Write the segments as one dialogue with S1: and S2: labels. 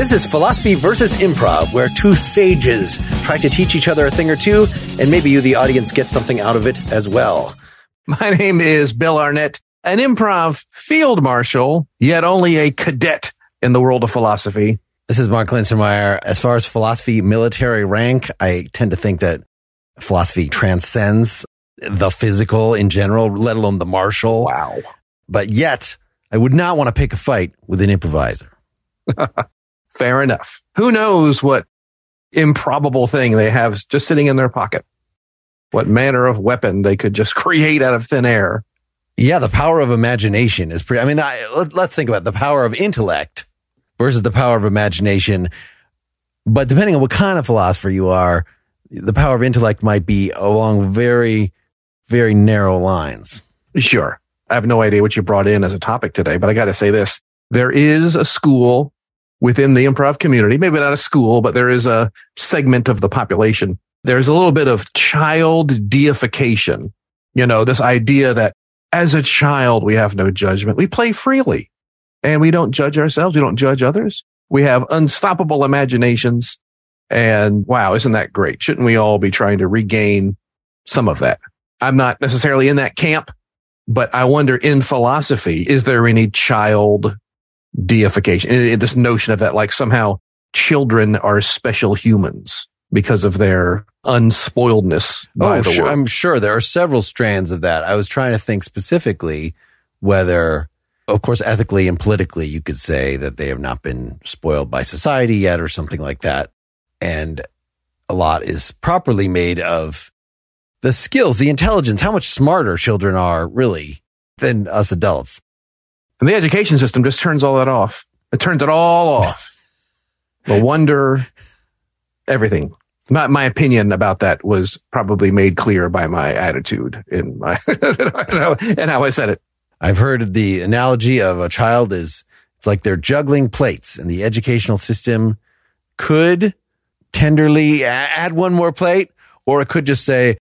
S1: This is Philosophy versus Improv, where two sages try to teach each other a thing or two, and maybe you, the audience, get something out of it as well.
S2: My name is Bill Arnett, an improv field marshal, yet only a cadet in the world of philosophy.
S1: This is Mark Linsenmayer. As far as philosophy military rank, I tend to think that philosophy transcends the physical in general, let alone the martial.
S2: Wow.
S1: But yet, I would not want to pick a fight with an improviser.
S2: Fair enough. Who knows what improbable thing they have just sitting in their pocket? What manner of weapon they could just create out of thin air?
S1: Yeah, the power of imagination is pretty. I mean, I, let, let's think about it. the power of intellect versus the power of imagination. But depending on what kind of philosopher you are, the power of intellect might be along very, very narrow lines.
S2: Sure. I have no idea what you brought in as a topic today, but I got to say this. There is a school within the improv community, maybe not a school, but there is a segment of the population. There's a little bit of child deification. You know, this idea that as a child, we have no judgment. We play freely and we don't judge ourselves. We don't judge others. We have unstoppable imaginations. And wow, isn't that great? Shouldn't we all be trying to regain some of that? I'm not necessarily in that camp, but I wonder in philosophy, is there any child deification? This notion of that, like somehow children are special humans because of their unspoiledness.
S1: oh, sure, I'm sure there are several strands of that. I was trying to think specifically whether, of course, ethically and politically, you could say that they have not been spoiled by society yet or something like that. And a lot is properly made of the skills, the intelligence, how much smarter children are really than us adults.
S2: And the education system just turns all that off. It turns it all off. the wonder, everything. My, my opinion about that was probably made clear by my attitude in my, and how I said it.
S1: I've heard the analogy of a child is it's like they're juggling plates and the educational system could tenderly add one more plate or it could just say,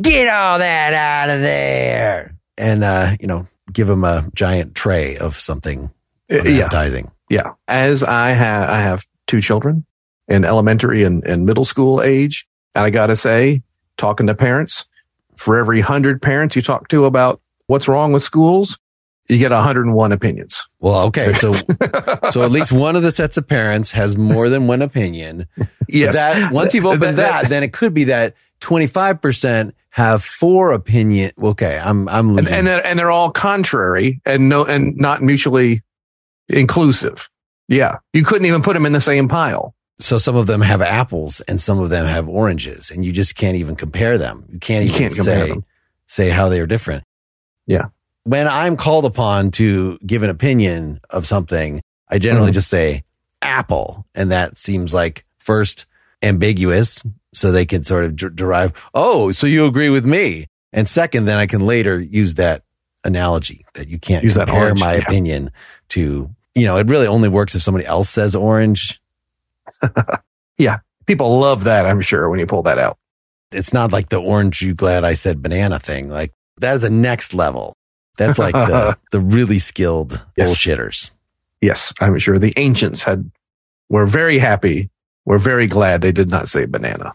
S1: get all that out of there. And, uh, you know, give them a giant tray of something uh, yeah. appetizing.
S2: Yeah. As I have, I have two children in elementary and, and middle school age. And I got to say, talking to parents, for every hundred parents you talk to about what's wrong with schools, you get 101 opinions.
S1: Well, okay. So, so at least one of the sets of parents has more than one opinion.
S2: Yes.
S1: That once you've opened that, that, then it could be that 25% have four opinion. Okay. I'm, I'm
S2: losing. And, and, they're, and they're all contrary and no, and not mutually inclusive. Yeah. You couldn't even put them in the same pile.
S1: So some of them have apples and some of them have oranges and you just can't even compare them. You can't even you can't say, say how they are different.
S2: Yeah.
S1: When I'm called upon to give an opinion of something, I generally mm-hmm. just say apple. And that seems like first ambiguous. So they can sort of d- derive, oh, so you agree with me. And second, then I can later use that analogy that you can't use compare that my yeah. opinion to, you know, it really only works if somebody else says orange.
S2: yeah. People love that, I'm sure, when you pull that out.
S1: It's not like the orange, you glad I said banana thing. Like that is a next level. That's like the, the really skilled yes. bullshitters.
S2: Yes, I'm sure the ancients had were very happy. We're very glad they did not say banana.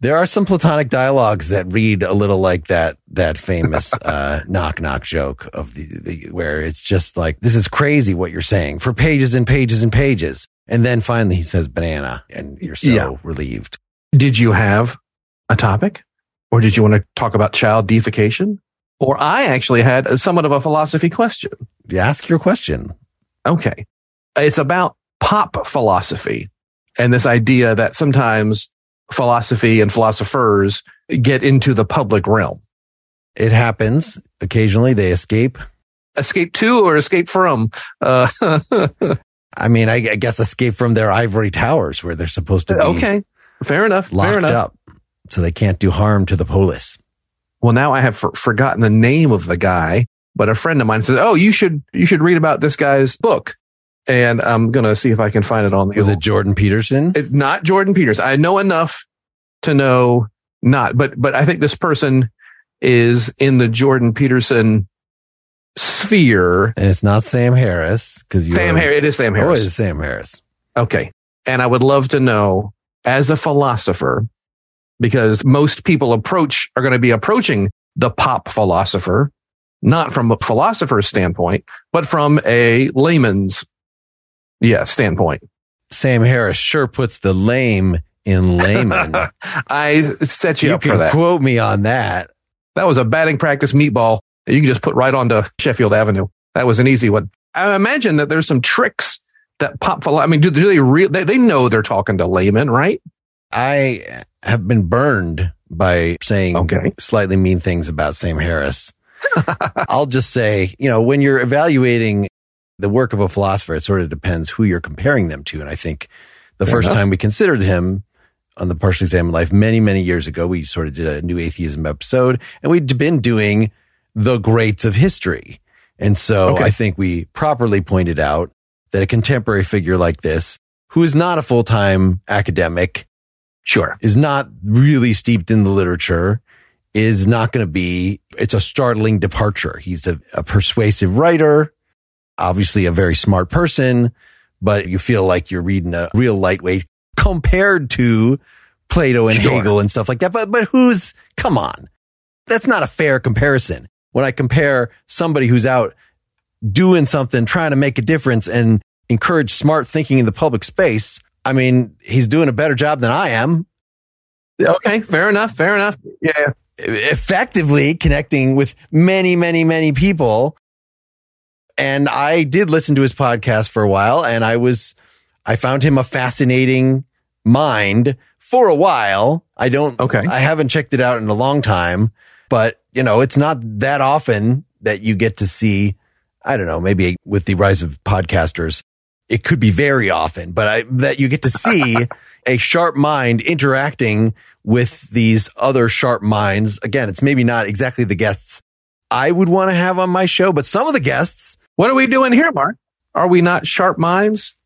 S1: There are some platonic dialogues that read a little like that that famous uh, knock knock joke of the, the where it's just like this is crazy what you're saying for pages and pages and pages, and then finally he says banana, and you're so yeah. relieved.
S2: Did you have a topic, or did you want to talk about child deification? Or I actually had somewhat of a philosophy question.
S1: Ask your question.
S2: Okay, it's about pop philosophy and this idea that sometimes philosophy and philosophers get into the public realm.
S1: It happens occasionally. They escape.
S2: Escape to or escape from? Uh,
S1: I mean, I, I, guess escape from their ivory towers where they're supposed to be.
S2: Okay. Fair enough.
S1: Locked
S2: fair enough.
S1: up so they can't do harm to the polis.
S2: Well, now I have for- forgotten the name of the guy, but a friend of mine says, "Oh, you should you should read about this guy's book." And I'm gonna see if I can find it on the.
S1: Was it Jordan Peterson?
S2: It's not Jordan Peterson. I know enough to know not, but but I think this person is in the Jordan Peterson sphere.
S1: And it's not Sam Harris because you
S2: Sam Harris. It is Sam
S1: Oh, it
S2: Harris.
S1: is Sam Harris.
S2: Okay. And I would love to know as a philosopher, because most people approach are going to be approaching the pop philosopher, not from a philosopher's standpoint, but from a layman's, yeah, standpoint.
S1: Sam Harris sure puts the lame in layman.
S2: I set you,
S1: you
S2: up for that.
S1: quote me on that.
S2: That was a batting practice meatball that you can just put right onto Sheffield Avenue. That was an easy one. I imagine that there's some tricks that pop. I mean, do, do they real? They, they know they're talking to laymen, right?
S1: I have been burned by saying
S2: Okay.
S1: slightly mean things about Sam Harris. I'll just say, you know, when you're evaluating the work of a philosopher, it sort of depends who you're comparing them to. And I think the
S2: Fair
S1: first
S2: enough.
S1: time we considered him on the partially examined life many, many years ago, we sort of did a new atheism episode and we'd been doing the greats of history. And so
S2: Okay.
S1: I think we properly pointed out that a contemporary figure like this, who is not a full-time academic,
S2: Sure.
S1: is not really steeped in the literature is not going to be it's a startling departure he's a, a persuasive writer obviously a very smart person but you feel like you're reading a real lightweight compared to plato and
S2: Sure.
S1: hegel and stuff like that but but who's come on that's not a fair comparison when i compare somebody who's out doing something trying to make a difference and encourage smart thinking in the public space i mean he's doing a better job than i am
S2: Okay. Fair enough. Fair enough. Yeah.
S1: effectively connecting with many, many, many people. And I did listen to his podcast for a while and I was, I found him a fascinating mind for a while. I don't,
S2: Okay.
S1: I haven't checked it out in a long time, but you know, it's not that often that you get to see, I don't know, maybe with the rise of podcasters, it could be very often, but I, that you get to see a sharp mind interacting with these other sharp minds. Again, it's maybe not exactly the guests I would want to have on my show, but some of the guests,
S2: What are we doing here, Mark? Are we not sharp minds?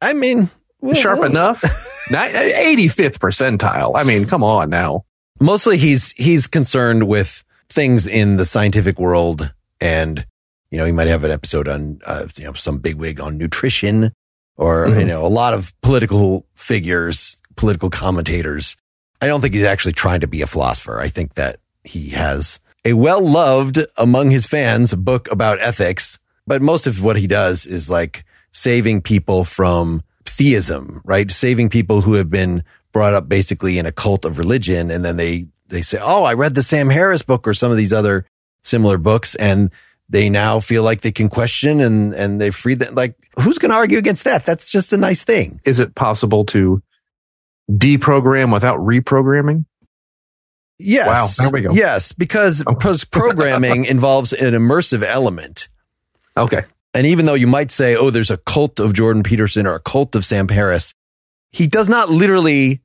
S1: I mean, well,
S2: sharp
S1: well,
S2: enough? 85th percentile. I mean, come on now.
S1: Mostly he's, he's concerned with things in the scientific world and, you know, he might have an episode on, uh, you know, some bigwig on nutrition or,
S2: Mhm.
S1: you know, a lot of political figures, political commentators. I don't think he's actually trying to be a philosopher. I think that he has a well loved among his fans book about ethics, but most of what he does is like saving people from theism, right? Saving people who have been brought up basically in a cult of religion. And then they, they say, Oh, I read the Sam Harris book or some of these other similar books. And they now feel like they can question and, and they free that. Like, who's going to argue against that? That's just a nice thing.
S2: Is it possible to deprogram without reprogramming?
S1: Yes.
S2: Wow, there we go.
S1: Yes, because programming involves an immersive element.
S2: Okay.
S1: And even though you might say, oh, there's a cult of Jordan Peterson or a cult of Sam Harris, he does not literally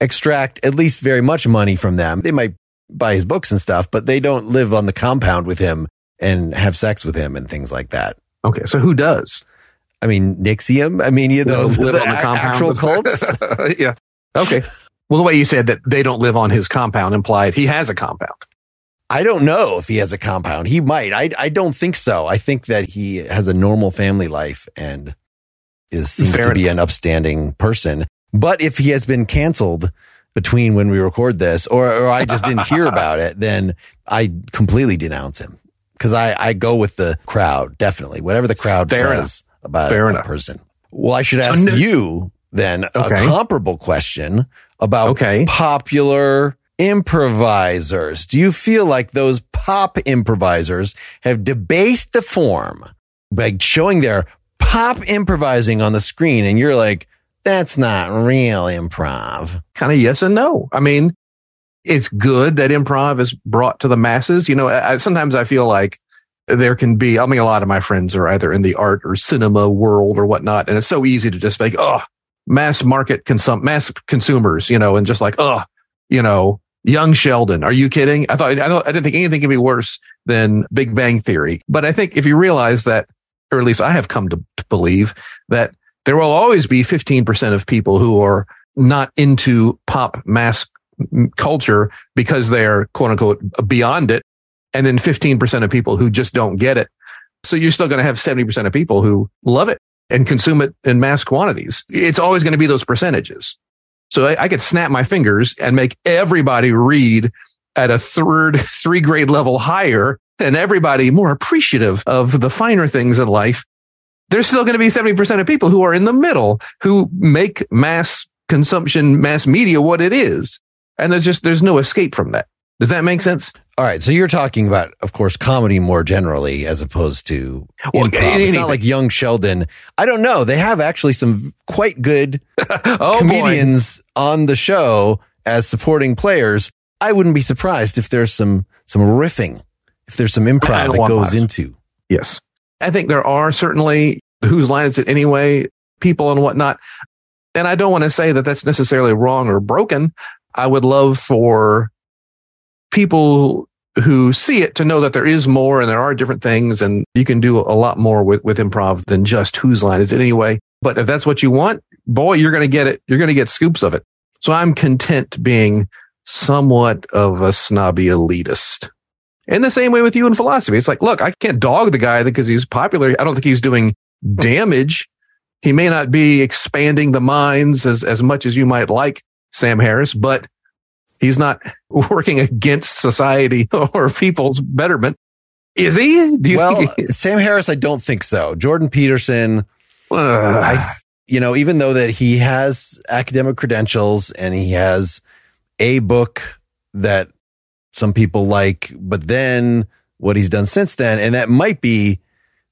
S1: extract at least very much money from them. They might buy his books and stuff, but they don't live on the compound with him and have sex with him and things like that.
S2: Okay. So who does?
S1: I mean, NXIVM. I mean, you know,
S2: Live
S1: the
S2: on the compound?
S1: actual cults.
S2: yeah. Okay. Well, the way you said that they don't live on his compound implied he has a compound.
S1: I don't know if he has a compound. He might. I I don't think so. I think that he has a normal family life and is seems
S2: Fair
S1: to be an upstanding person. But if he has been canceled between when we record this, or or I just didn't hear about it, then I completely denounce him because I I go with the crowd definitely. Whatever the crowd
S2: Fair
S1: says about
S2: Fair
S1: a
S2: enough.
S1: person. Well, I should
S2: So
S1: ask
S2: no-
S1: you then a comparable question about
S2: Okay.
S1: popular improvisers. Do you feel like those pop improvisers have debased the form by showing their pop improvising on the screen and you're like, that's not real improv.
S2: Kind of yes and no. I mean, it's good that improv is brought to the masses. You know, I, sometimes I feel like there can be, I mean, a lot of my friends are either in the art or cinema world or whatnot. And it's so easy to just like, oh, mass market consum, mass consumers, you know, and just like, oh, you know, young Sheldon. Are you kidding? I thought, I, don't, I didn't think anything could be worse than Big Bang Theory. But I think if you realize that, or at least I have come to, to believe that there will always be 15% of people who are not into pop mass culture because they're quote unquote beyond it. and then 15% of people who just don't get it. So you're still going to have 70% of people who love it and consume it in mass quantities. It's always going to be those percentages. So I, I could snap my fingers and make everybody read at a third, three grade level higher and everybody more appreciative of the finer things in life. There's still going to be 70% of people who are in the middle who make mass consumption, mass media what it is. And there's just, there's no escape from that. Does that make sense?
S1: All right. So you're talking about, of course, comedy more generally as opposed to well, improv. Anything. It's not like Young Sheldon. I don't know. They have actually some quite good oh, comedians boy. on the show as supporting players. I wouldn't be surprised if there's some, some riffing, if there's some improv that goes into.
S2: Yes. I think there are certainly whose line is it anyway, people and whatnot. And I don't want to say that that's necessarily wrong or broken. I would love for people who see it to know that there is more and there are different things and you can do a lot more with, with improv than just whose line is it anyway. But if that's what you want, boy, you're going to get it. You're going to get scoops of it. So I'm content being somewhat of a snobby elitist. In the same way with you in philosophy, it's like, look, I can't dog the guy because he's popular. I don't think he's doing damage. He may not be expanding the minds as, as much as you might like, Sam Harris, but He's not working against society or people's betterment. Is he?
S1: Do you well, think he- Sam Harris, I don't think so. Jordan Peterson, I, you know, even though that he has academic credentials and he has a book that some people like, but then what he's done since then, and that might be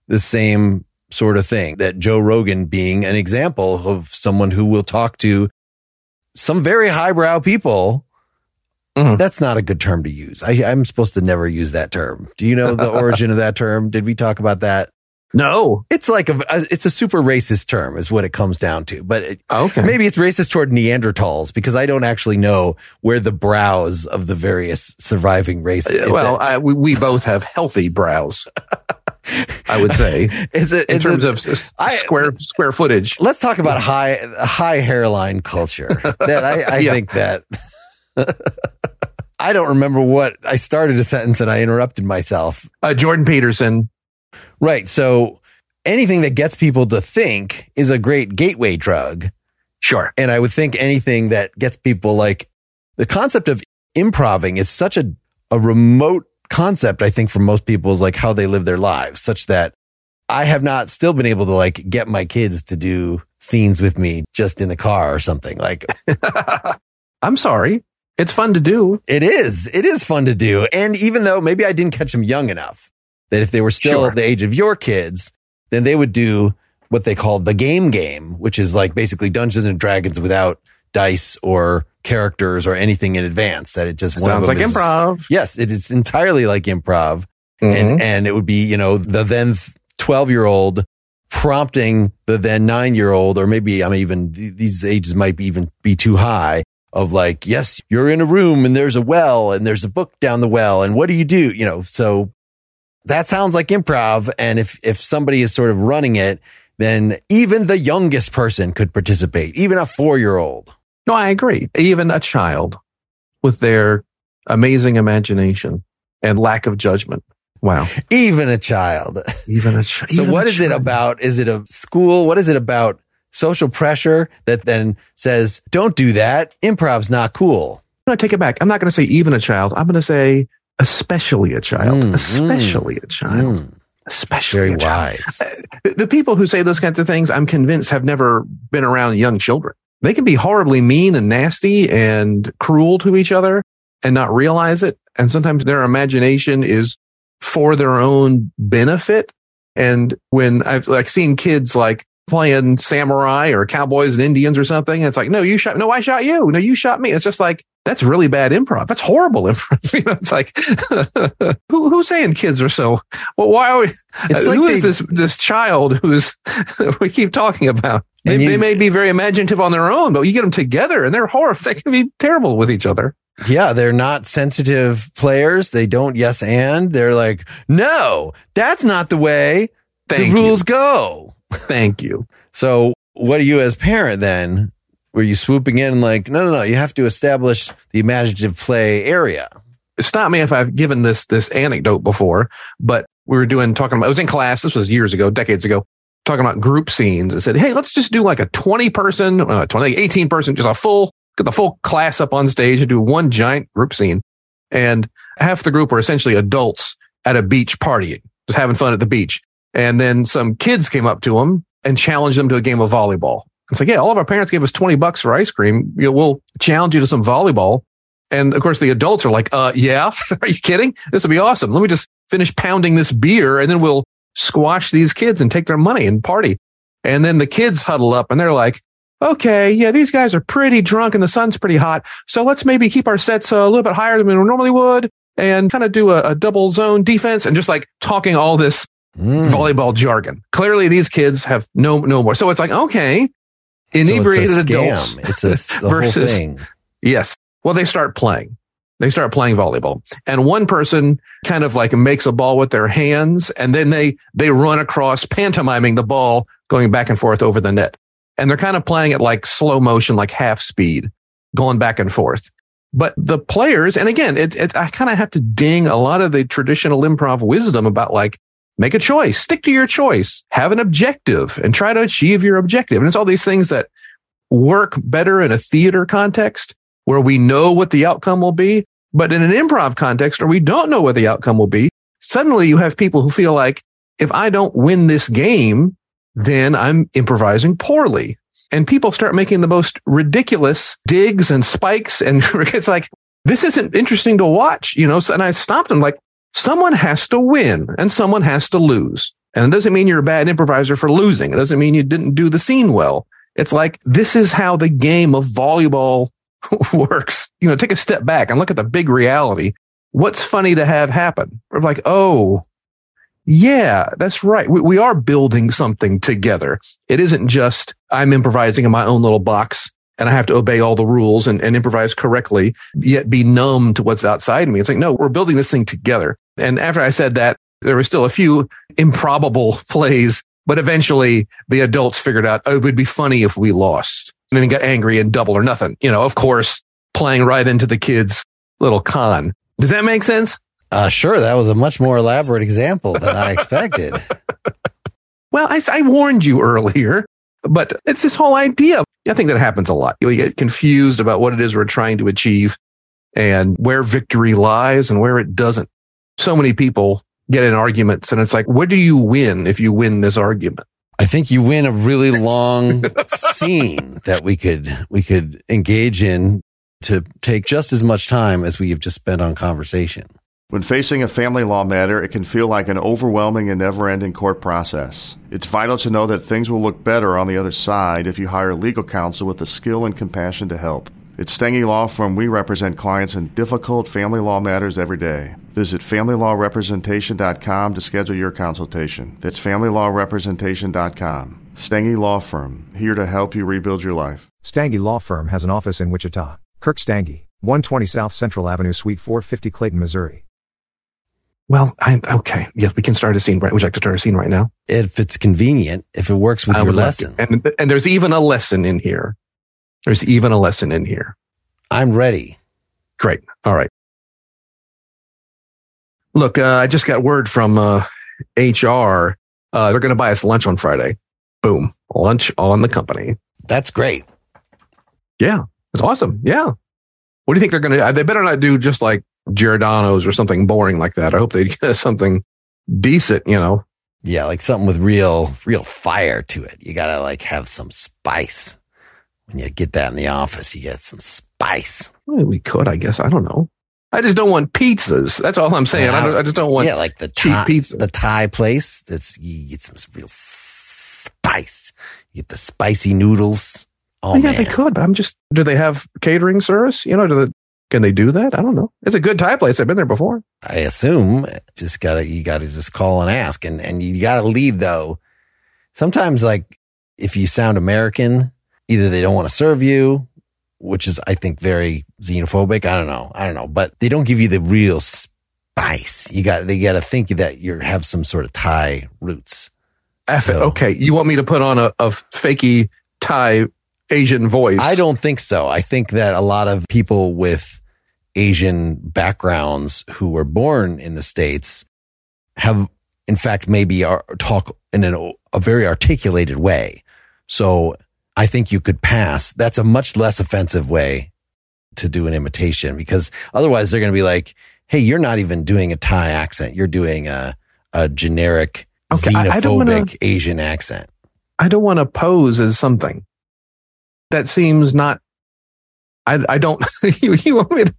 S1: the same sort of thing that Joe Rogan being an example of someone who will talk to some very highbrow people Mm-hmm. That's not a good term to use. I, am supposed to never use that term. Do you know the origin of that term? Did we talk about that?
S2: No.
S1: It's like a, it's a super racist term is what it comes down to. But it, okay. maybe it's racist toward Neanderthals because I don't actually know where the brows of the various surviving races.
S2: Uh, well, I, we, we both have healthy brows. I would say, is it in terms it, of I, square square footage?
S1: Let's talk about high high hairline culture. That I, I yeah. think that I don't remember what I started a sentence and I interrupted myself.
S2: Uh, Jordan Peterson.
S1: Right. So anything that gets people to think is a great gateway drug.
S2: Sure.
S1: And I would think anything that gets people like the concept of improving is such a, a remote concept, I think, for most people is like how they live their lives, such that I have not still been able to like get my kids to do scenes with me just in the car or something. Like,
S2: I'm sorry. It's fun to do.
S1: It is. It is fun to do. And even though maybe I didn't catch them young enough, that if they were still sure. the age of your kids, then they would do what they call the game game, which is like basically Dungeons and Dragons without dice or characters or anything in advance. That it just
S2: sounds like is, improv.
S1: Yes, it is entirely like improv, mm-hmm. and and it would be you know the then twelve year old prompting the then nine year old, or maybe I'm even these ages might be even be too high of like, yes, you're in a room and there's a well and there's a book down the well. And what do you do? You know, so that sounds like improv. And if, if somebody is sort of running it, then even the youngest person could participate, even a four year old.
S2: No, I agree. Even a child with their amazing imagination and lack of judgment. Wow.
S1: Even a child.
S2: Even a child.
S1: So what is it about? Is it a school? What is it about social pressure that then says, don't do that. Improv's not cool.
S2: I'm going to take it back. I'm not going to say even a child. I'm going to say especially a child, mm, especially mm, a child. Mm. Especially
S1: Very wise.
S2: Uh, the people who say those kinds of things, I'm convinced have never been around young children. They can be horribly mean and nasty and cruel to each other and not realize it. And sometimes their imagination is for their own benefit. And when I've like seen kids like playing samurai or cowboys and Indians or something. And it's like, no, you shot, no, I shot you. No, you shot me. It's just like, that's really bad improv. That's horrible improv. you know, it's like, who, who's saying kids are so, well, why are we, it's uh, like who they, is this, this child who's, we keep talking about? They, you, they may be very imaginative on their own, but you get them together and they're horrible. They can be terrible with each other.
S1: Yeah, they're not sensitive players. They don't yes and. They're like, no, that's not the way Thank the rules you. go.
S2: Thank you.
S1: So what are you as parent then? Were you swooping in like, no, no, no, you have to establish the imaginative play area?
S2: stop me if I've given this, this anecdote before, but we were doing, talking about, I was in class. This was years ago, decades ago, talking about group scenes and said, Hey, let's just do like a 20 person, uh, 20, 18 person, just a full, get the full class up on stage and do one giant group scene. And half the group were essentially adults at a beach partying, just having fun at the beach. And then some kids came up to them and challenged them to a game of volleyball. It's like, yeah, all of our parents gave us 20 bucks for ice cream. You know, we'll challenge you to some volleyball. And of course, the adults are like, uh, yeah, are you kidding? This would be awesome. Let me just finish pounding this beer and then we'll squash these kids and take their money and party. And then the kids huddle up and they're like, okay, yeah, these guys are pretty drunk and the sun's pretty hot. So let's maybe keep our sets a little bit higher than we normally would and kind of do a, a double zone defense and just like talking all this mm. volleyball jargon. Clearly these kids have no, no more. So it's like, okay, inebriated
S1: so
S2: it's adults.
S1: It's a the versus, whole thing.
S2: Yes. Well, they start playing. They start playing volleyball and one person kind of like makes a ball with their hands and then they, they run across pantomiming the ball going back and forth over the net. And they're kind of playing it like slow motion, like half speed going back and forth. But the players, and again, it, it, I kind of have to ding a lot of the traditional improv wisdom about like, make a choice, stick to your choice, have an objective and try to achieve your objective. And it's all these things that work better in a theater context where we know what the outcome will be. But in an improv context where we don't know what the outcome will be, suddenly you have people who feel like if I don't win this game, then I'm improvising poorly. And people start making the most ridiculous digs and spikes. And it's like, this isn't interesting to watch, you know? And I stopped them like, someone has to win and someone has to lose. And it doesn't mean you're a bad improviser for losing. It doesn't mean you didn't do the scene well. It's like, this is how the game of volleyball works. You know, take a step back and look at the big reality. What's funny to have happen? We're like, oh, yeah, that's right. We, we are building something together. It isn't just I'm improvising in my own little box and I have to obey all the rules and, and improvise correctly, yet be numb to what's outside of me. It's like, no, we're building this thing together. And after I said that, there were still a few improbable plays, but eventually the adults figured out, oh, it would be funny if we lost and then got angry and double or nothing. You know, of course, playing right into the kids' little con. Does that make sense?
S1: Uh, sure. That was a much more elaborate example than I expected.
S2: well, I, I warned you earlier, but it's this whole idea. I think that happens a lot. You get confused about what it is we're trying to achieve and where victory lies and where it doesn't. So many people get in arguments and it's like, what do you win if you win this argument?
S1: I think you win a really long scene that we could we could engage in to take just as much time as we have just spent on conversation.
S3: When facing a family law matter, it can feel like an overwhelming and never ending court process. It's vital to know that things will look better on the other side if you hire legal counsel with the skill and compassion to help. At Stange Law Firm, we represent clients in difficult family law matters every day. Visit FamilyLawRepresentation.com to schedule your consultation. That's FamilyLawRepresentation.com. Stange Law Firm, here to help you rebuild your life.
S4: Stange Law Firm has an office in Wichita. Kirk Stange, 120 South Central Avenue, Suite 450, Clayton, Missouri.
S2: Well, I, okay. Yes, we can start a scene. Right? Would you like to start a scene right now?
S1: If it's convenient, if it works with I your lesson.
S2: Like and, and there's even a lesson in here. There's even a lesson in here.
S1: I'm ready.
S2: Great. All right. Look, uh, I just got word from uh, HR. Uh, they're going to buy us lunch on Friday. Boom. Lunch on the company.
S1: That's great.
S2: Yeah. It's awesome. Yeah. What do you think they're going to They better not do just like Giordano's or something boring like that. I hope they get something decent, you know.
S1: Yeah, like something with real, real fire to it. You gotta like have some spice. When you get that in the office, you get some spice.
S2: Well, we could, I guess. I don't know. I just don't want pizzas. That's all I'm saying. I, I, just don't want
S1: yeah, like the cheap Thai, pizza. The Thai place. That's you get some real spice. You get the spicy noodles. Oh
S2: yeah,
S1: man.
S2: they could. But I'm just. Do they have catering service? You know, do they, can they do that? I don't know. It's a good Thai place. I've been there before.
S1: I assume. Just gotta you gotta just call and ask, and and you gotta lead though. Sometimes, like if you sound American, either they don't want to serve you which is, I think, very xenophobic. I don't know. I don't know, but they don't give you the real spice. You got, they got to think that you have some sort of Thai roots.
S2: So, okay. You want me to put on a, a fakey Thai Asian voice?
S1: I don't think so. I think that a lot of people with Asian backgrounds who were born in the States have, in fact, maybe are, talk in an, a very articulated way. So I think you could pass. That's a much less offensive way to do an imitation because otherwise they're going to be like, Hey, you're not even doing a Thai accent. You're doing a, a generic
S2: Okay,
S1: xenophobic
S2: wanna-
S1: Asian accent.
S2: I don't want to pose as something that seems not. I I don't. you, you want me to?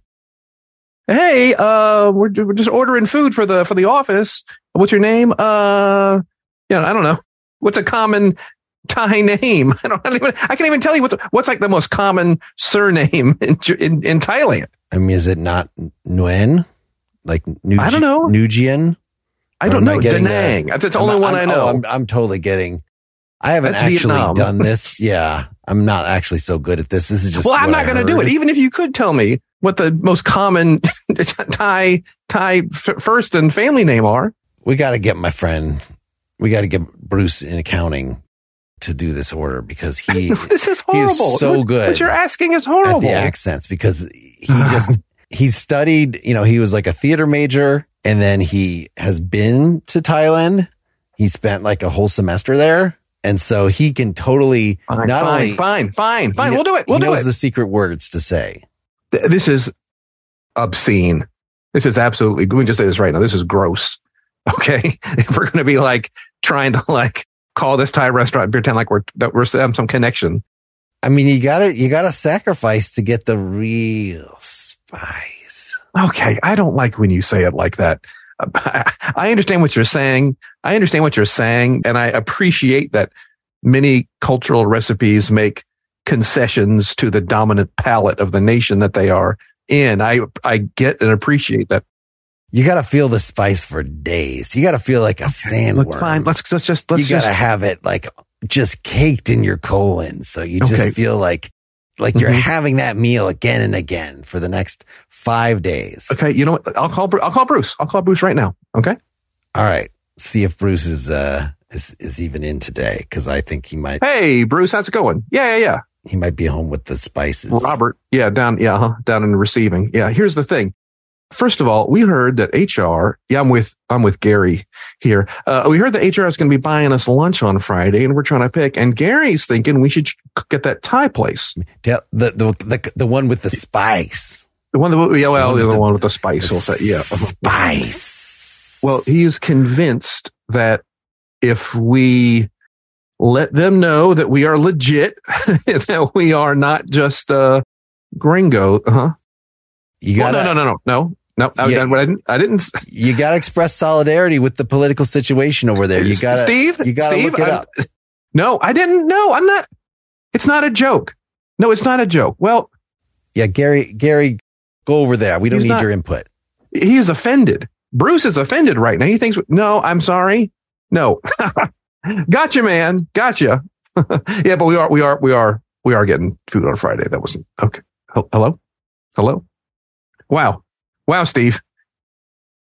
S2: Hey, uh, we're, we're just ordering food for the for the office. What's your name? Uh, yeah, I don't know. What's a common Thai name? I don't, I don't even. I can't even tell you what's what's like the most common surname in in, in Thailand.
S1: I mean, is it not Nguyen? Like Nuji,
S2: I don't know.
S1: Nujian?
S2: I don't
S1: I
S2: know. Danang. That's the only
S1: I'm-
S2: one
S1: I'm-
S2: I know.
S1: oh, I'm, I'm totally getting. I haven't
S2: That's
S1: actually
S2: Vietnam.
S1: done this. Yeah, I'm not actually so good at this. This is just.
S2: well, I'm not going to do it. Even if you could tell me what the most common Thai Thai f- first and family name are.
S1: We got to get my friend. We got to get Bruce in accounting to do this order because he
S2: this is
S1: he is
S2: horrible.
S1: so
S2: What-
S1: good
S2: What you're asking is
S1: at
S2: horrible.
S1: the accents because he just he studied. You know, he was like a theater major, and then he has been to Thailand. He spent like a whole semester there, and so he can totally
S2: Fine,
S1: not
S2: fine,
S1: only
S2: fine, fine, fine.
S1: He
S2: We'll do it. We'll
S1: he
S2: do
S1: knows
S2: it.
S1: the secret words to say.
S2: Th- This is obscene. This is absolutely. Let me just say this right now. This is gross. Okay, if we're going to be like trying to like call this Thai restaurant and pretend like we're that we're having some connection.
S1: I mean, you gotta you gotta sacrifice to get the real spice.
S2: Okay, I don't like when you say it like that. I understand what you're saying. I understand what you're saying, and I appreciate that many cultural recipes make concessions to the dominant palate of the nation that they are in. I I get and appreciate that.
S1: You gotta feel the spice for days. You gotta feel like a sandworm.
S2: Look, fine. Let's let's just let's
S1: you gotta
S2: just
S1: have it like just caked in your colon, so you
S2: Okay.
S1: just feel like like you're
S2: Mhm.
S1: having that meal again and again for the next five days.
S2: okay. You know what? I'll call I'll call Bruce. I'll call Bruce right now. Okay.
S1: All right. See if Bruce is uh is is even in today because I think he might
S2: Hey, Bruce, how's it going? Yeah, yeah, yeah.
S1: he might be home with the spices.
S2: Robert. Yeah, down. Yeah, huh, down in receiving. Yeah. Here's the thing. First of all, we heard that HR. Yeah, I'm with I'm with Gary here. Uh, we heard that HR is going to be buying us lunch on Friday, and we're trying to pick. And Gary's thinking we should get that Thai place,
S1: The, the the the one with the spice.
S2: the one that yeah, well,
S1: The one
S2: the,
S1: with the-
S2: one with the spice. We'll say yeah.
S1: Spice.
S2: Well, he's convinced that if we let them know that we are legit, that we are not just uh, gringo, huh?
S1: you
S2: Well,
S1: got
S2: no, no, no, no, no, no. I,
S1: Yeah.
S2: I didn't. I didn't.
S1: you got to express solidarity with the political situation over there. You got to
S2: Steve.
S1: you got to
S2: Steve,
S1: look it
S2: I'm-
S1: up.
S2: No, I didn't. No, I'm not. It's not a joke. No, it's not a joke. Well,
S1: Yeah, Gary, Gary, go over there. We don't need
S2: not-
S1: your input.
S2: he is offended. Bruce is offended right now. He thinks, no, I'm sorry. No, gotcha, man. Gotcha. yeah, but we are, we are, we are, we are getting food on Friday. That wasn't okay. Hello, hello. Wow, wow, Steve.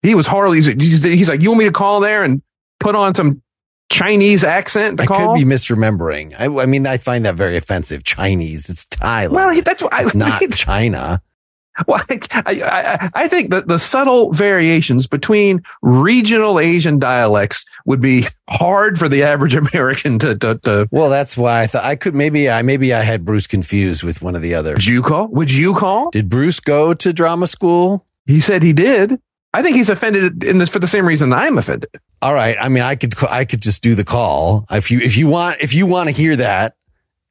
S2: He was horribly. He's, like, you want me to call there and put on some Chinese accent
S1: I
S2: call?
S1: could be misremembering. I, I mean, I find that very offensive. Chinese, it's Thailand.
S2: well, that's what I,
S1: it's not China.
S2: Well, I, I, I think that the subtle variations between regional Asian dialects would be hard for the average American to, to, to
S1: Well, that's why I thought I could maybe I maybe I had Bruce confused with one of the other.
S2: would you call? Would you call?
S1: Did Bruce go to drama school?
S2: He said he did. I think he's offended in this for the same reason I'm offended.
S1: All right. I mean, I could I could just do the call if you if you want if you want to hear that.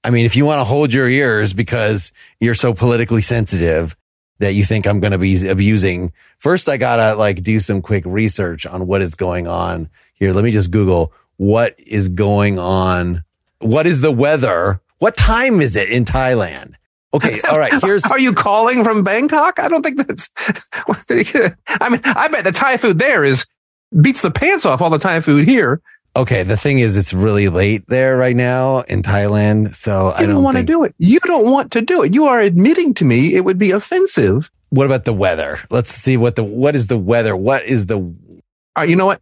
S1: I mean, if you want to hold your ears because you're so politically sensitive that you think I'm going to be abusing. First, I gotta like do some quick research on what is going on here. Let me just Google what is going on. What is the weather? What time is it in Thailand? Okay. All right. Here's
S2: Are you calling from Bangkok? I don't think that's. I mean, I bet the Thai food there is beats the pants off all the Thai food here.
S1: okay. The thing is, it's really late there right now in Thailand. So I don't
S2: don't want to
S1: think,
S2: do it. You don't want to do it. You are admitting to me it would be offensive.
S1: What about the weather? Let's see what the what is the weather? What is the
S2: All right, you know what?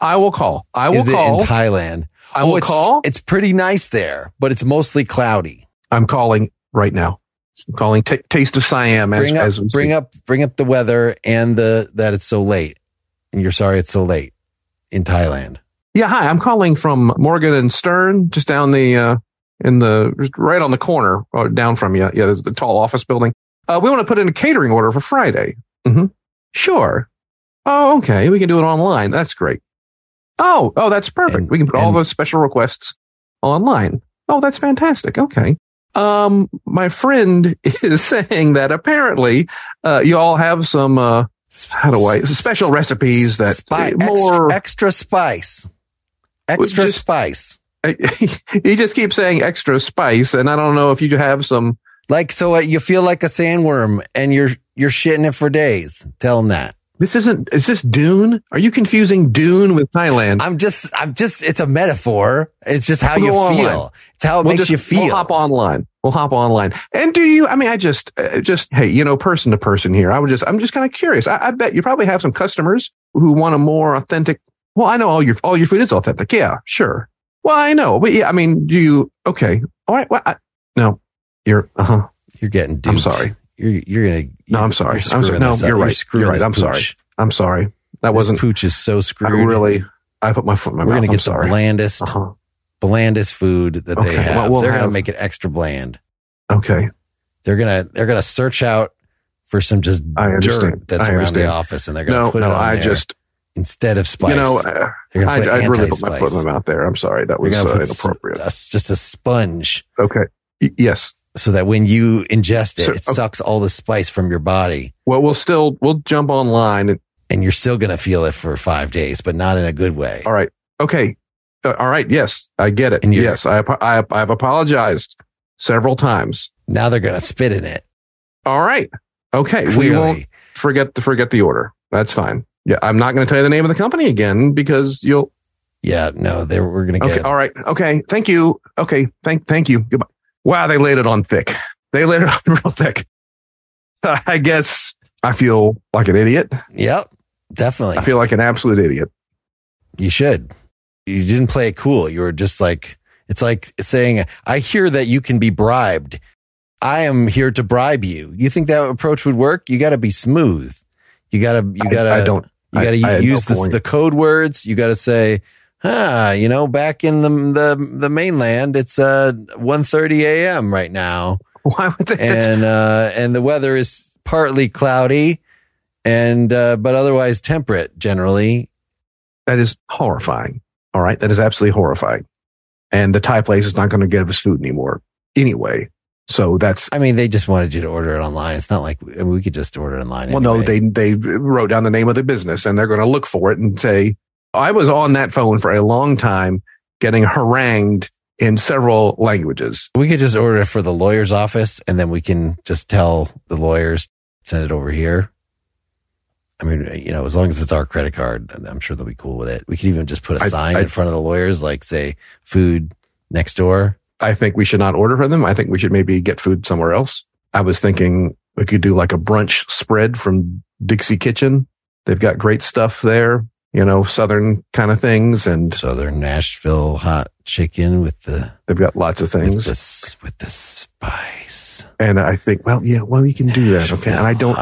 S2: I will call. I will
S1: is
S2: call.
S1: it in Thailand?
S2: I
S1: Oh,
S2: will
S1: it's,
S2: call.
S1: It's pretty nice there, but it's mostly cloudy.
S2: I'm calling right now. I'm calling t- Taste of Siam as,
S1: bring up,
S2: as
S1: bring up, bring up the weather and the that it's so late, and you're sorry it's so late in Thailand.
S2: Yeah, hi. I'm calling from Morgan and Stern, just down the uh, in the right on the corner, or down from you. Yeah, there's the tall office building. Uh, we want to put in a catering order for Friday. hmm Sure. Oh, okay. We can do it online. That's great. Oh, oh, that's perfect.
S1: And-
S2: we can put all those special requests online. Oh, that's fantastic. Okay. Um, my friend is saying that apparently, uh, you all have some, uh, how do I, special recipes that
S1: Spice,
S2: more,
S1: extra, extra spice, extra
S2: just-
S1: spice.
S2: he just keeps saying extra spice, and I don't know if you have some.
S1: Like so, uh, you feel like a sandworm, and you're you're shitting it for days. Tell him that.
S2: This isn't. Is this Dune? Are you confusing Dune with Thailand?
S1: I'm just, I'm just. It's a metaphor. It's just how
S2: We'll
S1: you feel.
S2: online.
S1: It's how it
S2: We'll
S1: makes
S2: just-
S1: you feel.
S2: We'll hop online. We'll hop online. And do you? I mean, I just, uh, just hey, you know, person to person here. I would just, I'm just kind of curious. I, I bet you probably have some customers who want a more authentic. Well, I know all your all your food is authentic. Yeah, sure. Well, I know, but yeah, I mean, do you? Okay, all right. Well, I, no, you're. Uh huh.
S1: You're getting duped.
S2: I'm sorry.
S1: You're you're gonna.
S2: No,
S1: you're-
S2: I'm sorry. I'm sorry. No, you're right.
S1: screwing
S2: You're right. I'm sorry. I'm sorry. That
S1: This
S2: wasn't.
S1: pooch is so screwed.
S2: I really. I put my foot in my
S1: We're
S2: mouth.
S1: gonna
S2: I'm
S1: get
S2: sorry.
S1: the blandest,
S2: Uh-huh.
S1: blandest food that they have.
S2: well, we'll
S1: they're gonna make it extra bland.
S2: Okay.
S1: They're gonna they're gonna search out for some just dirt that's around the office, and they're gonna
S2: No,
S1: put
S2: no.
S1: it on
S2: I
S1: there
S2: just,
S1: instead of spice.
S2: you know, uh,
S1: gonna
S2: I, I really put my foot in my mouth there. I'm sorry. That was
S1: gonna
S2: uh, inappropriate.
S1: a- just a sponge,
S2: Okay. Y- yes.
S1: So that when you ingest it,
S2: So-
S1: it
S2: okay.
S1: sucks all the spice from your body,
S2: Well, we'll still we'll jump online. And,
S1: and you're still gonna feel it for five days, but not in a good way.
S2: all right. Okay. Uh, all right. Yes, I get it. Yes, I, I, I've apologized several times.
S1: Now they're gonna spit in it.
S2: All right. Okay. We won't forget to forget the order. That's fine. Yeah, I'm not going to tell you the name of the company again because you'll.
S1: yeah, no, they we're gonna get.
S2: Okay. All right. Okay. Thank you. Okay. Thank thank you. Goodbye. Wow, they laid it on thick. They laid it on real thick. I guess I feel like an idiot.
S1: Yep, definitely.
S2: I feel like an absolute idiot.
S1: You should. You didn't play it cool. You were just like, it's like saying, I hear that you can be bribed. I am here to bribe you. You think that approach would work? You got to be smooth. You got to, you got to,
S2: I don't-
S1: you got to
S2: had no
S1: use the, the code words. You got to say, huh, you know, back in the, the, the mainland, it's, uh, 1.30 a.m. right now.
S2: Why would they?
S1: And, uh, and the weather is partly cloudy and, uh, but otherwise temperate generally.
S2: that is horrifying. All right. That is absolutely horrifying. And the Thai place is not going to give us food anymore anyway. So that's,
S1: I mean, they just wanted you to order it online. It's not like we could just order it online.
S2: well, no, they, they wrote down the name of the business and they're going to look for it and say, I was on that phone for a long time getting harangued in several languages.
S1: we could just order it for the lawyer's office, and then we can just tell the lawyers send it over here. I mean, you know, as long as it's our credit card, I'm sure they'll be cool with it. We could even just put a
S2: I-
S1: sign
S2: I-
S1: in front of the lawyers, like say "food next door."
S2: I think we should not order from them. I think we should maybe get food somewhere else. I was thinking we could do like a brunch spread from Dixie Kitchen. They've got great stuff there, you know, Southern kind of things. And
S1: Southern Nashville hot chicken with the
S2: they've got lots of
S1: with
S2: things.
S1: the with the spice.
S2: And I think, well, yeah, well, we can do that. Okay. And I don't,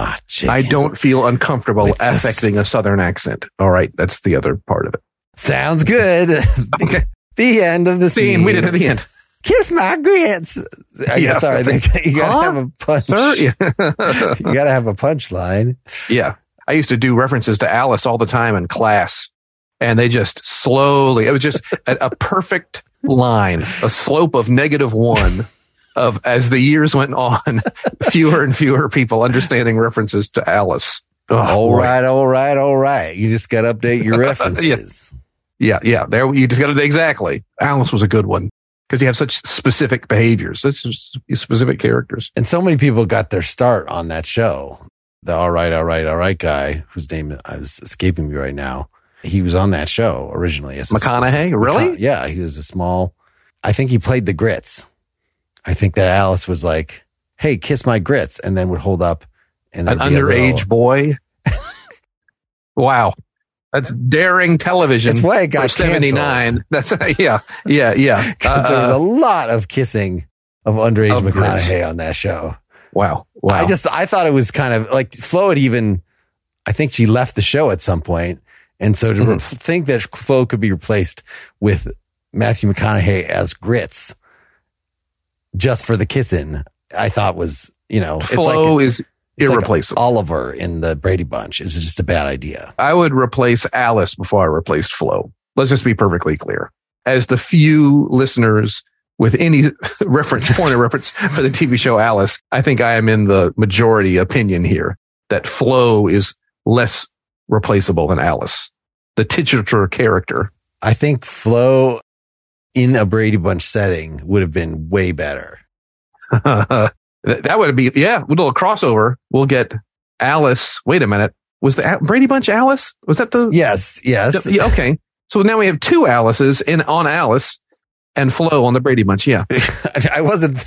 S2: I don't feel uncomfortable affecting a Southern accent. All right. That's the other part of it.
S1: Sounds good.
S2: Okay.
S1: the end of the
S2: Scene. We did it at the end.
S1: Kiss my grits. I
S2: Yeah.
S1: guess, sorry, they, you gotta
S2: Huh?
S1: have a punch.
S2: Sir. Yeah.
S1: You gotta have a punchline.
S2: yeah. I used to do references to Alice all the time in class and they just slowly, it was just a, a perfect line, a slope of negative one of as the years went on, fewer and fewer people understanding references to Alice. Oh,
S1: all right, all right, all right. You just gotta update your references.
S2: Yeah. Yeah. There you just got to exactly. Alice was a good one because you have such specific behaviors, such specific characters.
S1: And so many people got their start on that show. The all right, all right, all right guy, whose name is escaping me right now. He was on that show originally. as a-
S2: McConaughey, really?
S1: McCona- yeah, he was a small. I think he played the grits. I think that Alice was like, "Hey, kiss my grits," and then would hold up and
S2: An
S1: there'd be a
S2: underage
S1: little-
S2: boy. wow. That's daring television.
S1: That's why it got
S2: 79. That's yeah. Yeah. Yeah.
S1: Because there was
S2: Uh,
S1: a lot of kissing of underage
S2: Of.
S1: McConaughey on that show.
S2: Wow. Wow.
S1: I just I thought it was kind of like Flo had even I think she left the show at some point, and so to
S2: Mhm.
S1: re- think that Flo could be replaced with Matthew McConaughey as Grits just for the kissing, I thought was you know it's
S2: Flo
S1: like
S2: is
S1: it's like
S2: irreplaceable.
S1: Oliver in the Brady Bunch is just a bad idea.
S2: I would replace Alice before I replaced Flo. Let's just be perfectly clear. As the few listeners with any reference point of reference for the TV show Alice, I think I am in the majority opinion here that Flo is less replaceable than Alice, the titular character.
S1: I think Flo in a Brady Bunch setting would have been way better.
S2: that would be, yeah, with a little crossover. We'll get Alice. Wait a minute. Was the Brady Bunch Alice? Was that the?
S1: Yes, yes.
S2: Yeah, okay. So now we have two Alices in on Alice and Flo on the Brady Bunch. Yeah.
S1: I wasn't.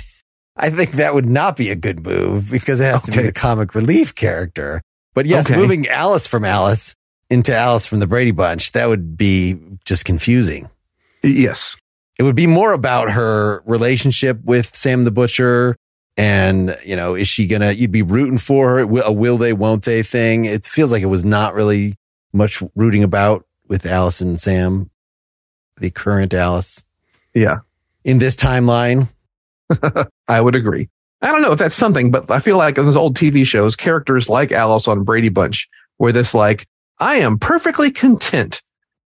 S1: I think that would not be a good move because it has to be
S2: Okay.
S1: the comic relief character. But yes,
S2: Okay.
S1: moving Alice from Alice into Alice from the Brady Bunch, that would be just confusing.
S2: Yes.
S1: It would be more about her relationship with Sam the Butcher. And, you know, is she gonna, you'd be rooting for her, a will they, won't they thing. It feels like it was not really much rooting about with Alice and Sam, the current Alice
S2: Yeah.
S1: in this timeline.
S2: I would agree. I don't know if that's something, but I feel like in those old TV shows, characters like Alice on Brady Bunch, where this like, I am perfectly content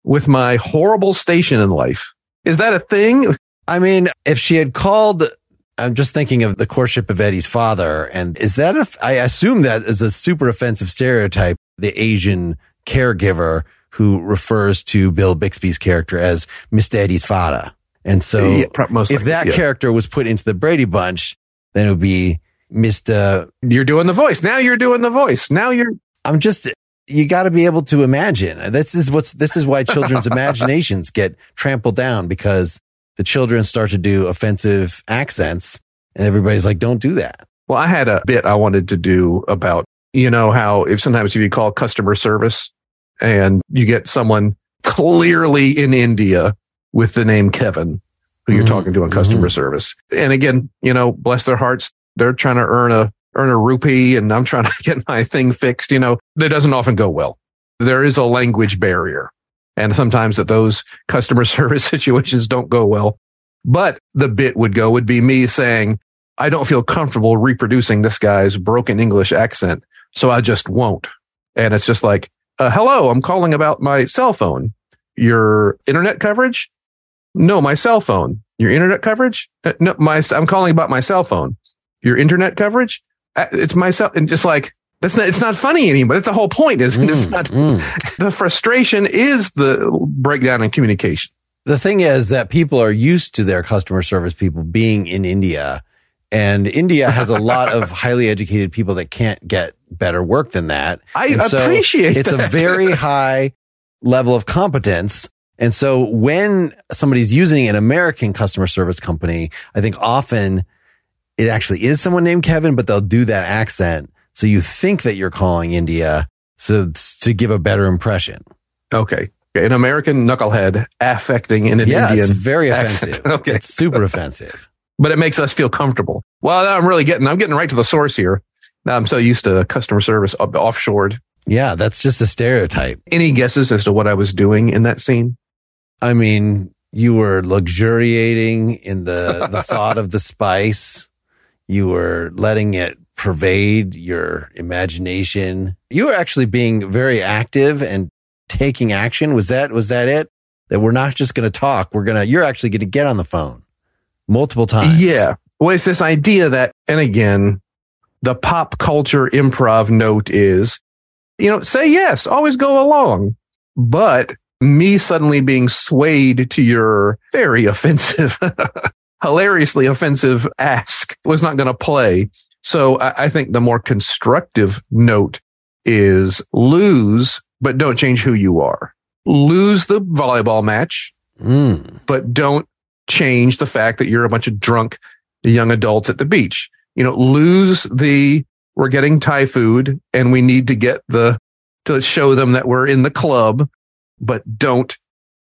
S2: with my horrible station in life. Is that a thing?
S1: I mean, if she had called, I'm just thinking of the courtship of Eddie's father. And is that a, I assume that is a super offensive stereotype, the Asian caregiver who refers to Bill Bixby's character as Mr. Eddie's father. And so
S2: Yeah, most
S1: if
S2: likely,
S1: that
S2: yeah.
S1: character was put into the Brady Bunch, then it would be Mr.
S2: you're doing the voice. Now you're doing the voice. Now you're,
S1: I'm just, you got to be able to imagine. This is what's, this is why children's imaginations get trampled down because the children start to do offensive accents and everybody's like, don't do that.
S2: well, I had a bit I wanted to do about, you know, how if sometimes if you call customer service and you get someone clearly in India with the name Kevin, who you're
S1: Mhm,
S2: talking to on customer service. And again, you know, bless their hearts, they're trying to earn a earn a rupee and I'm trying to get my thing fixed. You know, that doesn't often go well. There is a language barrier. And sometimes that those customer service situations don't go well. But the bit would go would be me saying, I don't feel comfortable reproducing this guy's broken English accent. So I just won't. And it's just like, uh, hello, I'm calling about my cell phone. Your internet coverage? No, my cell phone. Your internet coverage? Uh, no, my, I'm calling about my cell phone. Your internet coverage? Uh, It's my cell. And just like, that's not, it's not funny anymore. That's the whole point is it's
S1: Mm,
S2: not,
S1: mm.
S2: the frustration is the breakdown in communication.
S1: The thing is that people are used to their customer service people being in India and India has a lot of highly educated people that can't get better work than that.
S2: I
S1: And so
S2: appreciate
S1: it's a very high level of competence. And so when somebody's using an American customer service company, I think often it actually is someone named Kevin, but they'll do that accent. So you think that you're calling India so to give a better impression.
S2: okay. Okay. An American knucklehead affecting an
S1: yeah,
S2: Indian
S1: it's very
S2: accent.
S1: offensive.
S2: Okay.
S1: It's super offensive.
S2: but it makes us feel comfortable. Well, now I'm really getting, I'm getting right to the source here. Now I'm so used to customer service offshored.
S1: Yeah, that's just a stereotype.
S2: Any guesses as to what I was doing in that scene?
S1: I mean, you were luxuriating in the, the thought of the spice. You were letting it pervade your imagination. You were actually being very active and taking action. Was that, was that it? That we're not just going to talk. We're going to, you're actually going to get on the phone multiple times.
S2: Yeah. Well, it's this idea that, and again, the pop culture improv note is, you know, say yes, always go along. But me suddenly being swayed to your very offensive, hilariously offensive ask was not going to play. So I, I think the more constructive note is lose, but don't change who you are. Lose the volleyball match,
S1: Mm.
S2: but don't change the fact that you're a bunch of drunk young adults at the beach. You know, lose the we're getting Thai food and we need to get the to show them that we're in the club, but don't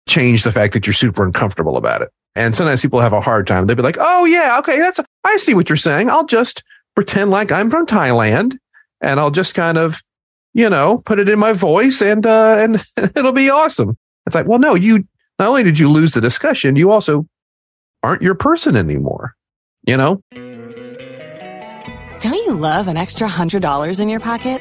S2: change the fact that you're super uncomfortable about it. And sometimes people have a hard time. They'll be like, "Oh yeah, okay, that's I see what you're saying. I'll just pretend like I'm from Thailand and I'll just kind of, you know, put it in my voice and, uh, and it'll be awesome. It's like, well, no, you, not only did you lose the discussion, you also aren't your person anymore, you know?
S5: Don't you love an extra $100 in your pocket?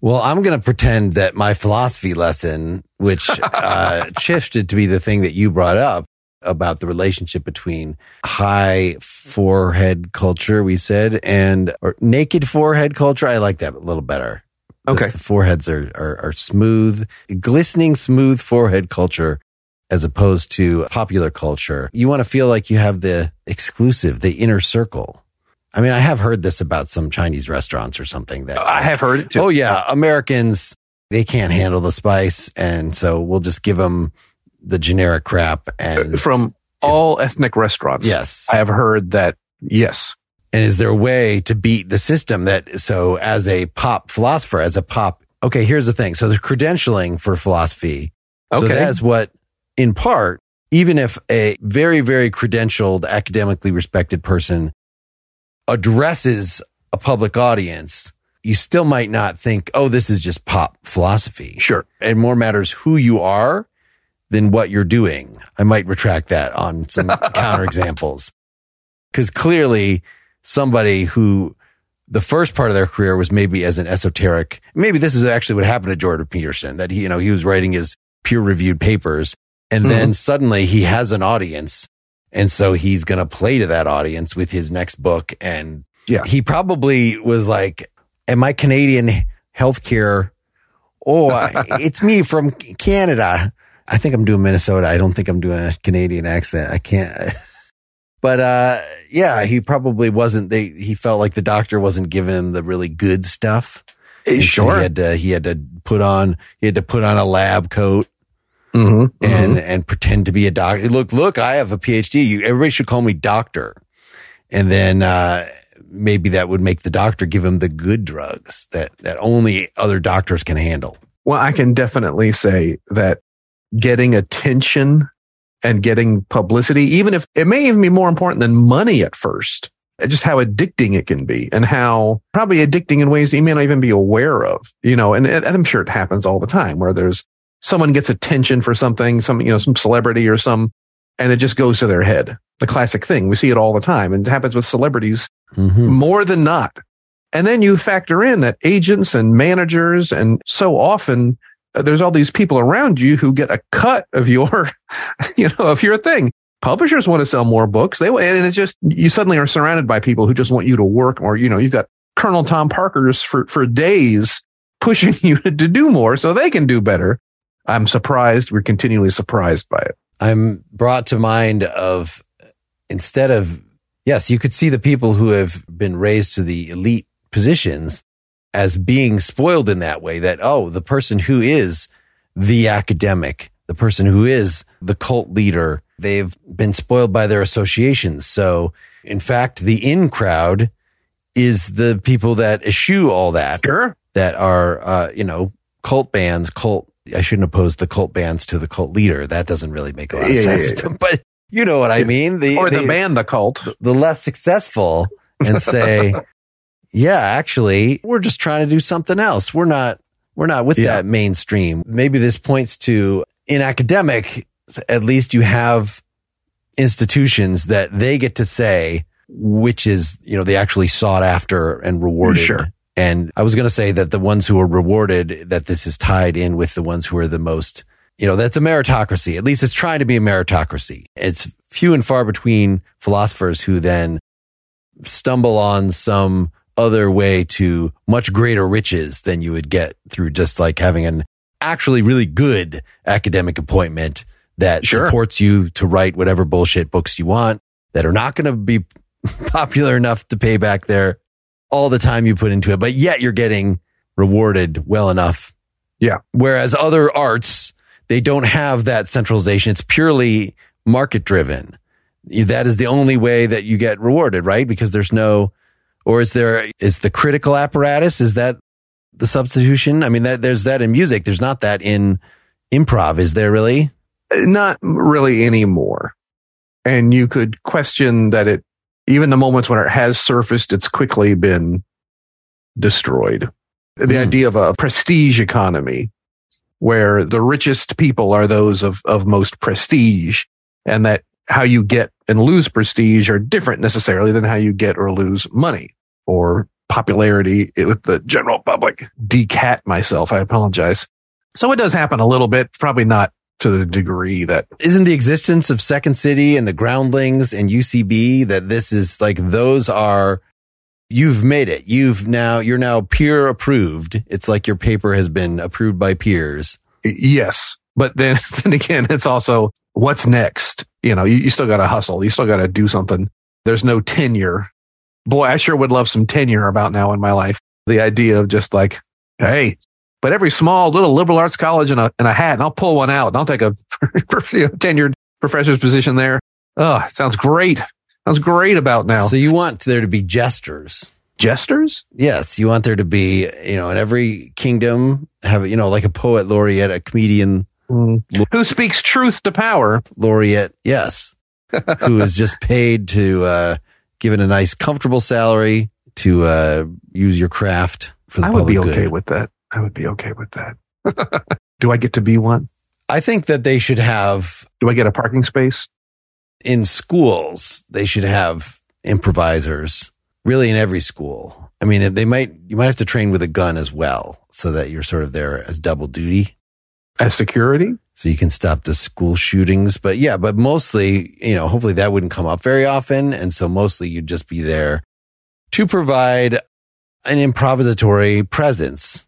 S1: Well, I'm going to pretend that my philosophy lesson, which uh, shifted to be the thing that you brought up about the relationship between high forehead culture, we said, and or naked forehead culture. I like that a little better.
S2: Okay.
S1: The, the foreheads are, are, are smooth, glistening, smooth forehead culture as opposed to popular culture. You want to feel like you have the exclusive, the inner circle. I mean, I have heard this about some Chinese restaurants or something that
S2: I have heard it too.
S1: Oh yeah, Americans they can't handle the spice, and so we'll just give them the generic crap. And uh,
S2: From all ethnic restaurants.
S1: yes,
S2: I have heard that. Yes.
S1: and is there a way to beat the system that? So as a pop philosopher, as a pop, okay, here's the thing. So the credentialing for philosophy. So
S2: Okay.
S1: that's what, in part, even if a very very credentialed, academically respected person addresses a public audience. You still might not think, oh, this is just pop philosophy.
S2: Sure.
S1: it more matters who you are than what you're doing. I might retract that on some counterexamples. Because clearly, somebody who the first part of their career was maybe as an esoteric, maybe this is actually what happened to Jordan Peterson, that he, you know, he was writing his peer reviewed papers and then mm-hmm. suddenly he has an audience. And so he's going to play to that audience with his next book. And
S2: Yeah.
S1: he probably was like, am I Canadian healthcare? Oh, it's me from Canada. I think I'm doing Minnesota. I don't think I'm doing a Canadian accent. I can't. But uh, yeah, he probably wasn't. They he felt like the doctor wasn't giving him the really good stuff. And so
S2: Sure.
S1: he had to he had to put on he had to put on a lab coat
S2: Mm-hmm.
S1: and and pretend to be a doctor. Look, look, I have a PhD. You, everybody should call me doctor. And then uh, maybe that would make the doctor give him the good drugs that that only other doctors can handle.
S2: Well, I can definitely say that getting attention and getting publicity, even if it may even be more important than money at first, just how addicting it can be and how probably addicting in ways you may not even be aware of, you know, and, and I'm sure it happens all the time where there's someone gets attention for something, some, you know, some celebrity or some, and it just goes to their head. The classic thing. We see it all the time and it happens with celebrities
S1: Mm-hmm.
S2: more than not. And then you factor in that agents and managers and so often uh, there's all these people around you who get a cut of your, you know, of your thing. Publishers want to sell more books. They and it's just you suddenly are surrounded by people who just want you to work or you know you've got Colonel Tom Parker's for for days pushing you to, to do more so they can do better. I'm surprised. We're continually surprised by it.
S1: I'm brought to mind of instead of yes, you could see the people who have been raised to the elite positions as being spoiled in that way that oh, the person who is the academic, the person who is the cult leader, they've been spoiled by their associations. So, in fact, the in crowd is the people that eschew all that
S2: Sure.
S1: that are, uh, you know, cult bands, cult. I shouldn't oppose the cult bands to the cult leader. That doesn't really make a lot of
S2: Yeah, yeah,
S1: sense.
S2: yeah.
S1: But you know what I mean? The,
S2: Or the
S1: the,
S2: band, the cult.
S1: the less successful and say, yeah, actually, we're just trying to do something else. We're not, we're not with
S2: Yeah.
S1: that mainstream. Maybe this points to in academic, at least you have institutions that they get to say which is, you know, they actually sought after and rewarded.
S2: Sure.
S1: And I was going to say that the ones who are rewarded, that this is tied in with the ones who are the most, you know, that's a meritocracy. At least it's trying to be a meritocracy. It's few and far between philosophers who then stumble on some other way to much greater riches than you would get through just like having an actually really good academic appointment that
S2: Sure.
S1: supports you to write whatever bullshit books you want that are not going to be popular enough to pay back their all the time you put into it, but yet you're getting rewarded well enough
S2: Yeah.
S1: Whereas other arts, they don't have that centralization. It's purely market driven. That is the only way that you get rewarded, right? Because there's no, or is there, is the critical apparatus? Is that the substitution? I mean, that there's that in music. There's not that in improv. Is there really?
S2: Not really anymore. And you could question that it, even the moments when it has surfaced, it's quickly been destroyed. The
S1: Hmm.
S2: idea of a prestige economy where the richest people are those of, of most prestige and that how you get and lose prestige are different necessarily than how you get or lose money or popularity with the general public. Decat myself. I apologize. So it does happen a little bit, probably not to the degree that
S1: Isn't the existence of Second City and the Groundlings and UCB that this is like those are you've made it. You've now you're now peer approved. It's like your paper has been approved by peers.
S2: Yes. But then, then again, it's also what's next? You know, you, you still got to hustle. You still got to do something. There's no tenure. Boy, I sure would love some tenure about now in my life. The idea of just like, hey, but every small little liberal arts college in a, in a hat and I'll pull one out and I'll take a you know, tenured professor's position there. Oh, sounds great. Sounds great about now.
S1: So you want there to be jesters.
S2: Jesters?
S1: Yes, you want there to be, you know, in every kingdom have, you know, like a poet laureate, a comedian
S2: Mm. Who speaks truth to power?
S1: laureate. Yes. who is just paid to, uh, given a nice comfortable salary to, uh, use your craft for the
S2: I would be okay
S1: good.
S2: with that. I would be okay with that. Do I get to be one?
S1: I think that they should have
S2: Do I get a parking space?
S1: in schools, they should have improvisers really in every school. I mean, they might, you might have to train with a gun as well so that you're sort of there as double duty.
S2: As security?
S1: So you can stop the school shootings. But yeah, but mostly, you know, hopefully that wouldn't come up very often. And so mostly you'd just be there to provide an improvisatory presence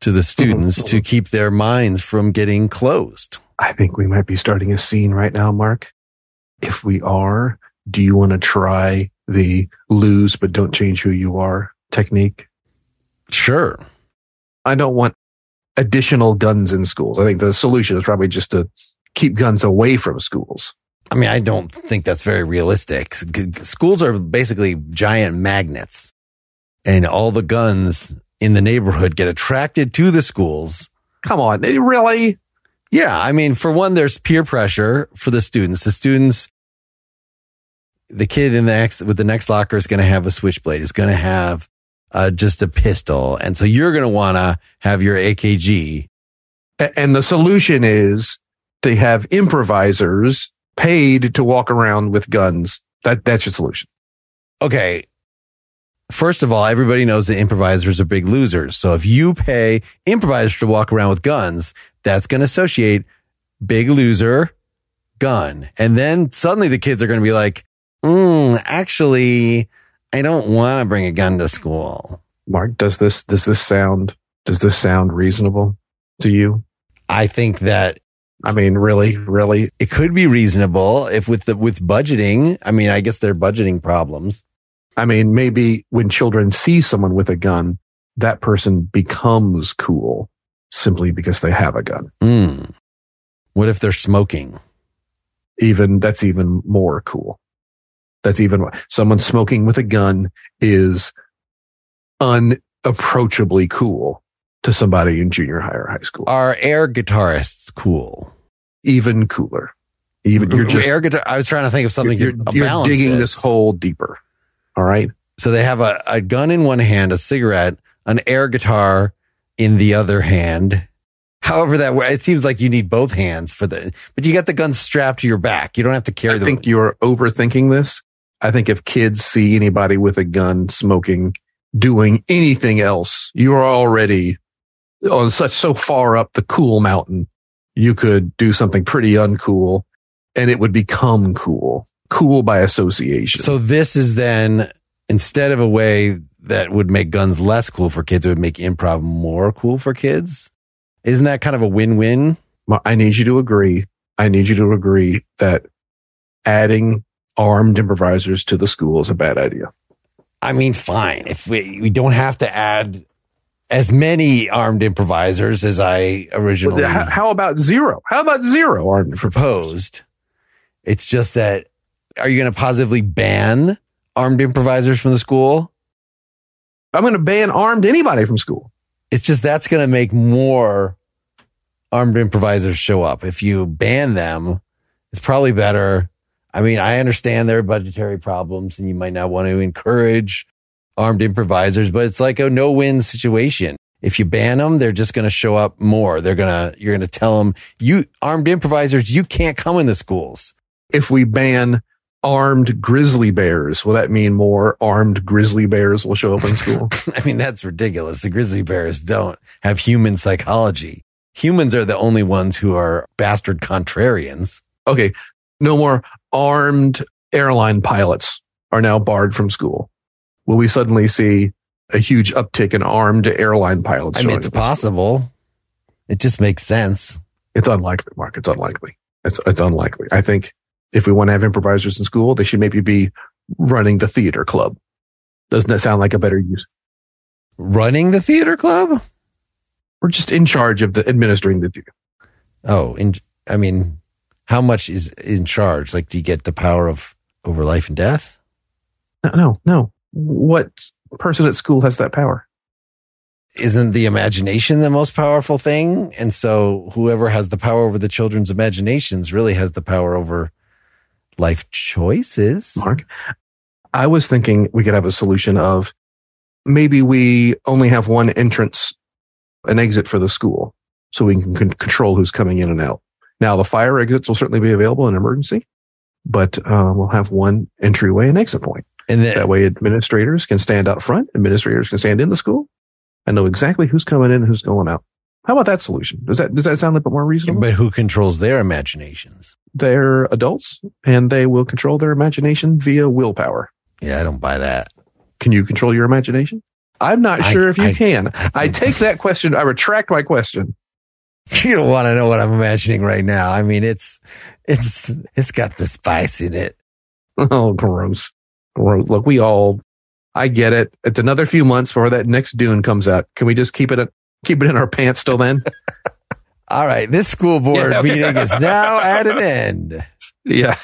S1: to the students to mm-hmm. keep their minds from getting closed.
S2: I think we might be starting a scene right now, Mark. If we are, do you want to try the lose but don't change who you are technique?
S1: Sure.
S2: I don't want additional guns in schools. I think the solution is probably just to keep guns away from schools.
S1: I mean, I don't think that's very realistic. S- g- g- Schools are basically giant magnets, and all the guns in the neighborhood get attracted to the schools.
S2: Come on, eh, really?
S1: Yeah, I mean, for one, there's peer pressure for the students. The students, the kid in the next with the next locker is going to have a switchblade. Is going to have uh, just a pistol, and so you're going to want to have your AKG.
S2: And the solution is to have improvisers paid to walk around with guns. That that's your solution.
S1: okay, first of all, everybody knows that improvisers are big losers. So if you pay improvisers to walk around with guns, that's going to associate big loser gun. And then suddenly the kids are going to be like, mm, actually, I don't want to bring a gun to school.
S2: Mark, does this does this sound does this sound reasonable to you?
S1: I think that
S2: I mean, really, really,
S1: it could be reasonable if with the, with budgeting. I mean, I guess they're budgeting problems.
S2: I mean, maybe when children see someone with a gun, that person becomes cool simply because they have a gun.
S1: Mm. What if they're smoking?
S2: Even that's even more cool. That's even someone smoking with a gun is unapproachably cool to somebody in junior high or high school.
S1: Are air guitarists cool?
S2: Even cooler. Even you're just
S1: air guitar. I was trying to think of something
S2: you're, you're digging
S1: this.
S2: this hole deeper. All right.
S1: So they have a, a gun in one hand, a cigarette, an air guitar in the other hand. However, that way it seems like you need both hands for the, but you got the gun strapped to your back. You don't have to carry the
S2: I
S1: the.
S2: think you're overthinking this. I think if kids see anybody with a gun smoking, doing anything else, you are already on such so far up the cool mountain. You could do something pretty uncool and it would become cool. Cool by association.
S1: so this is then instead of a way that would make guns less cool for kids, it would make improv more cool for kids. Isn't that kind of a win-win?
S2: I need you to agree. I need you to agree that adding armed improvisers to the school is a bad idea.
S1: I mean, fine. If we, we don't have to add as many armed improvisers as I originally
S2: How, how about zero? How about zero armed
S1: proposed. It's just that are you going to positively ban armed improvisers from the school?
S2: I'm going to ban armed anybody from school.
S1: It's just that's going to make more armed improvisers show up. If you ban them, it's probably better. I mean, I understand there are budgetary problems and you might not want to encourage armed improvisers, but it's like a no win situation. If you ban them, they're just going to show up more. They're going to, you're going to tell them, you armed improvisers, you can't come in the schools.
S2: If we ban armed grizzly bears, will that mean more armed grizzly bears will show up in school?
S1: I mean, that's ridiculous. The grizzly bears don't have human psychology. Humans are the only ones who are bastard contrarians.
S2: okay. No more armed airline pilots are now barred from school. Will we suddenly see a huge uptick in armed airline pilots?
S1: I mean, it's
S2: in school?
S1: possible. It just makes sense.
S2: It's unlikely, Mark. It's unlikely. It's, it's unlikely. I think if we want to have improvisers in school, they should maybe be running the theater club. Doesn't that sound like a better use?
S1: Running the theater club?
S2: Or just in charge of the administering the theater.
S1: Oh, in, I mean, how much is in charge? Like, do you get the power of over life and death?
S2: No, no, no. What person at school has that power?
S1: Isn't the imagination the most powerful thing? And so whoever has the power over the children's imaginations really has the power over life choices.
S2: Mark. I was thinking we could have a solution of maybe we only have one entrance, an exit for the school so we can con- control who's coming in and out. Now the fire exits will certainly be available in emergency, but uh, we'll have one entryway and exit point.
S1: And then,
S2: That way administrators can stand out front, administrators can stand in the school and know exactly who's coming in and who's going out. How about that solution? Does that, does that sound a bit more reasonable?
S1: but who controls their imaginations?
S2: They're adults and they will control their imagination via willpower.
S1: Yeah, I don't buy that.
S2: Can you control your imagination? I'm not
S1: I-
S2: sure if you
S1: I-
S2: can.
S1: I
S2: I take that question. I retract my question.
S1: You don't want to know what I'm imagining right now. I mean, it's, it's, it's got the spice in it.
S2: Oh, gross. Gross. Look, we all, I get it. It's another few months before that next Dune comes out. Can we just keep it, keep it in our pants till then?
S1: All right. This school board
S2: Yeah,
S1: meeting is now at an end.
S2: yeah.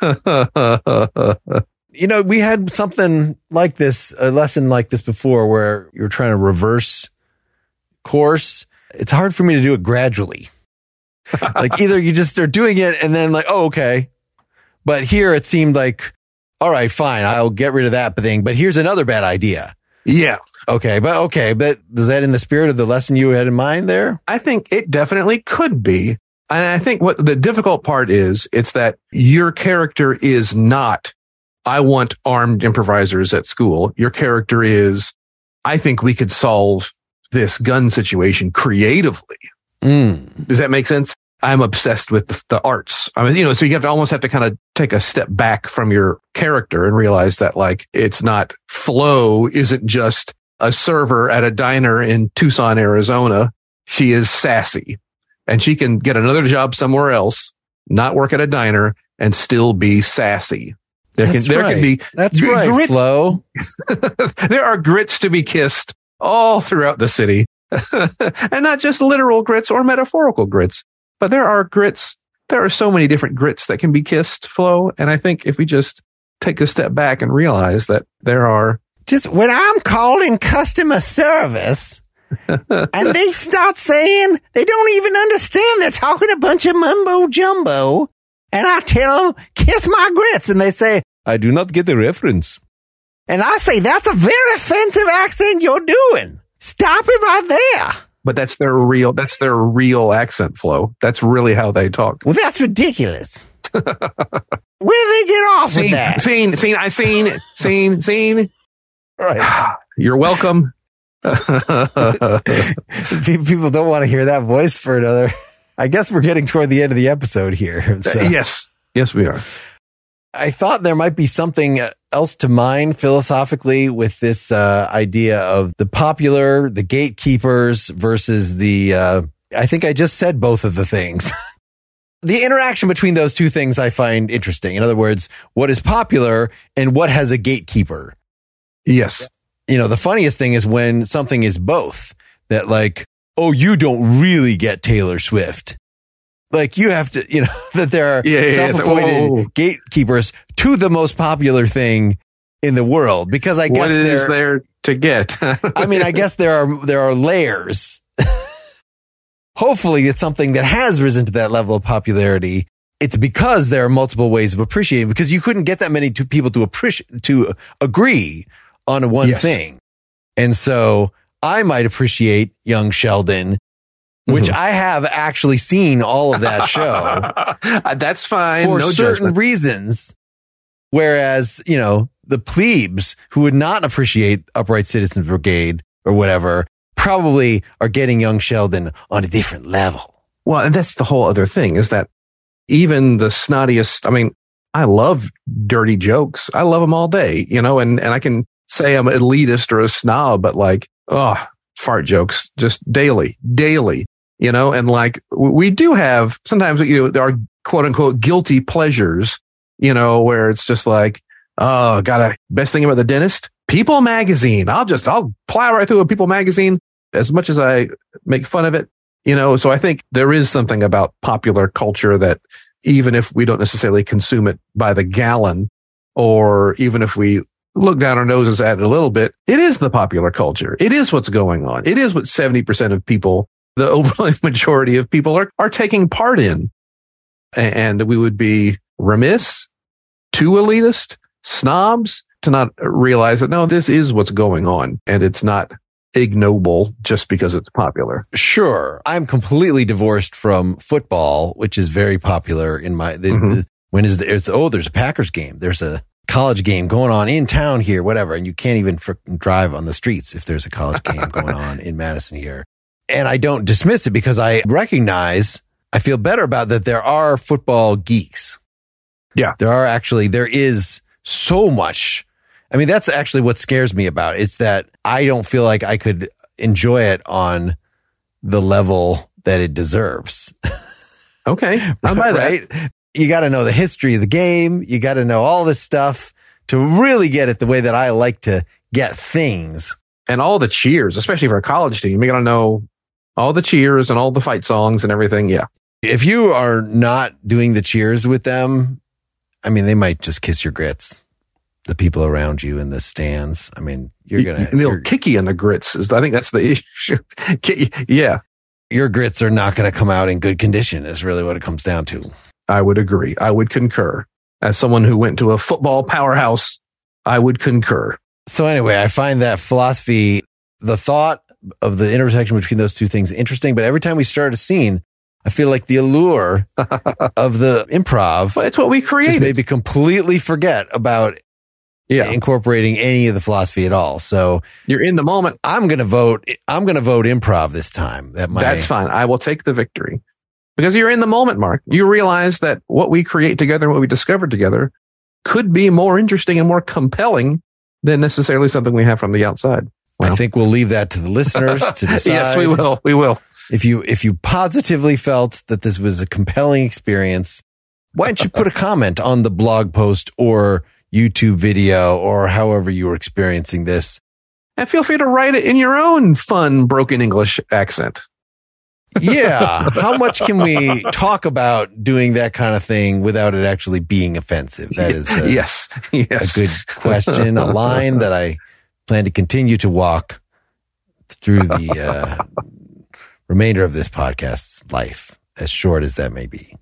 S1: You know, we had something like this, a lesson like this before where you're trying to reverse course. It's hard for me to do it gradually. like either you just are doing it and then like, oh, okay. But here it seemed like, all right, fine. I'll get rid of that thing. But here's another bad idea.
S2: Yeah.
S1: Okay. But okay. But is that in the spirit of the lesson you had in mind there?
S2: I think it definitely could be. And I think what the difficult part is, it's that your character is not, I want armed improvisers at school. Your character is, I think we could solve this gun situation creatively.
S1: Mm.
S2: Does that make sense? I'm obsessed with the, the arts. I mean, you know, so you have to almost have to kind of take a step back from your character and realize that like it's not Flo isn't just a server at a diner in Tucson, Arizona. She is sassy and she can get another job somewhere else, not work at a diner and still be sassy. There
S1: That's
S2: can, there can be,
S1: That's
S2: Gr-
S1: right,
S2: grits-
S1: Flo.
S2: there are grits to be kissed all throughout the city. and not just literal grits or metaphorical grits, but there are grits. There are so many different grits that can be kissed, Flo. And I think if we just take a step back and realize that there are,
S1: Just when I'm calling customer service and they start saying they don't even understand, they're talking a bunch of mumbo jumbo. And I tell them, kiss my grits. And they say, I do not get the reference. And I say, that's a very offensive accent you're doing. Stop it right there.
S2: But that's their real, that's their real accent Flo. That's really how they talk.
S1: Well, that's ridiculous. Where do they get off with that?
S2: seen, seen, I seen, seen, seen.
S1: Right.
S2: You're welcome.
S1: People don't want to hear that voice for another. I guess we're getting toward the end of the episode here. So
S2: yes. Yes, we are.
S1: I thought there might be something else to mine philosophically with this uh, idea of the popular, the gatekeepers versus the. Uh, I think I just said both of the things. the interaction between those two things I find interesting. In other words, what is popular and what has a gatekeeper.
S2: Yes.
S1: You know, the funniest thing is when something is both. that like, oh, you don't really get Taylor Swift. Like you have to, you know, that there are
S2: Yeah. Like,
S1: self-appointed
S2: whoa.
S1: gatekeepers to the most popular thing in the world because I guess
S2: What is
S1: there-
S2: to get?
S1: I mean, I guess there are there are layers. Hopefully, it's something that has risen to that level of popularity. It's because there are multiple ways of appreciating. Because you couldn't get that many two people to appreciate to agree on one
S2: Yes.
S1: thing, and so I might appreciate Young Sheldon, which
S2: Mhm.
S1: I have actually seen all of that show
S2: Uh, That's fine.
S1: for
S2: no
S1: certain
S2: judgment.
S1: reasons. Whereas, you know, the plebes who would not appreciate Upright Citizens Brigade or whatever probably are getting young Sheldon on a different level.
S2: Well, and that's the whole other thing is that even the snottiest, I mean, I love dirty jokes. I love them all day, you know, and, and I can say I'm elitist or a snob, but like, oh, fart jokes just daily, daily, you know, and like we do have sometimes, you know, there are quote unquote guilty pleasures, you know, where it's just like, oh, got a best thing about the dentist, People magazine. I'll just, I'll plow right through a People magazine as much as I make fun of it you know? So i think there is something about popular culture that even if we don't necessarily consume it by the gallon or even if we look down our noses at it a little bit it is the popular culture. It is what's going on. It is what 70% of people the overwhelming majority of people are, are taking part in and we would be remiss too elitist snobs to not realize that no this is what's going on and it's not ignoble just because it's popular
S1: Sure. I'm completely divorced from football, which is very popular in my, the,
S2: Mhm.
S1: the- when is there, it's, oh, there's a Packers game. There's a college game going on in town here, whatever. And you can't even drive on the streets if there's a college game going on in Madison here. And I don't dismiss it because I recognize, I feel better about that there are football geeks.
S2: Yeah.
S1: There are actually, there is so much. I mean, that's actually what scares me about it. It's that I don't feel like I could enjoy it on the level that it deserves.
S2: okay i'm by that
S1: right? You got to know the history of the game. You got to know all this stuff to really get it the way that I like to get things.
S2: and all the cheers, especially for a college team. You got to know all the cheers and all the fight songs and everything. Yeah.
S1: If you are not doing the cheers with them, I mean, they might just kiss your grits. The people around you in the stands. I mean, you're gonna
S2: and they'll kick you in the grits. Is I think that's the issue. Yeah,
S1: your grits are not going to come out in good condition. Is really what it comes down to.
S2: I would agree. I would concur. As someone who went to a football powerhouse, I would concur.
S1: So anyway, I find that philosophy, the thought of the intersection between those two things interesting. But every time we start a scene, I feel like the allure of the improv
S2: But it's what we
S1: just
S2: created.
S1: made completely forget about
S2: yeah,
S1: incorporating any of the philosophy at all. So
S2: you're in the moment.
S1: I'm going to vote. I'm going to vote improv this time. That my,
S2: That's fine. I will take the victory because you're in the moment, Mark. You realize that what we create together, what we discovered together, could be more interesting and more compelling than necessarily something we have from the outside.
S1: I think we'll leave that to the listeners to decide.
S2: yes, we will. We will.
S1: If you if you positively felt that this was a compelling experience, why don't you put a comment on the blog post or YouTube video or however you were experiencing this?
S2: And feel free to write it in your own fun broken English accent.
S1: Yeah, how much can we talk about doing that kind of thing without it actually being offensive? That is a,
S2: yes.
S1: a good question, a line that I plan to continue to walk through the uh, remainder of this podcast's life, as short as that may be.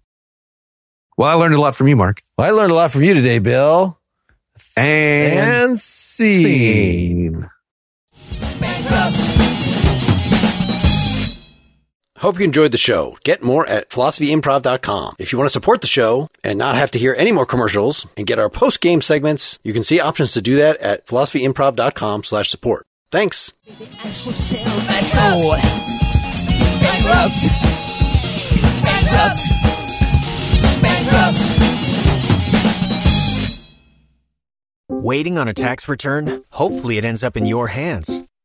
S2: Well, I learned a lot from you, Mark.
S1: Well, I learned a lot from you today, Bill.
S2: And,
S1: And scene. Hope you enjoyed the show. Get more at philosophyimprov.com. If you want to support the show and not have to hear any more commercials and get our post-game segments, you can see options to do that at philosophyimprov.com slash support. Thanks.
S6: Bankrupt. Bankrupt. Bankrupt.
S7: Waiting on a tax return? Hopefully, it ends up in your hands.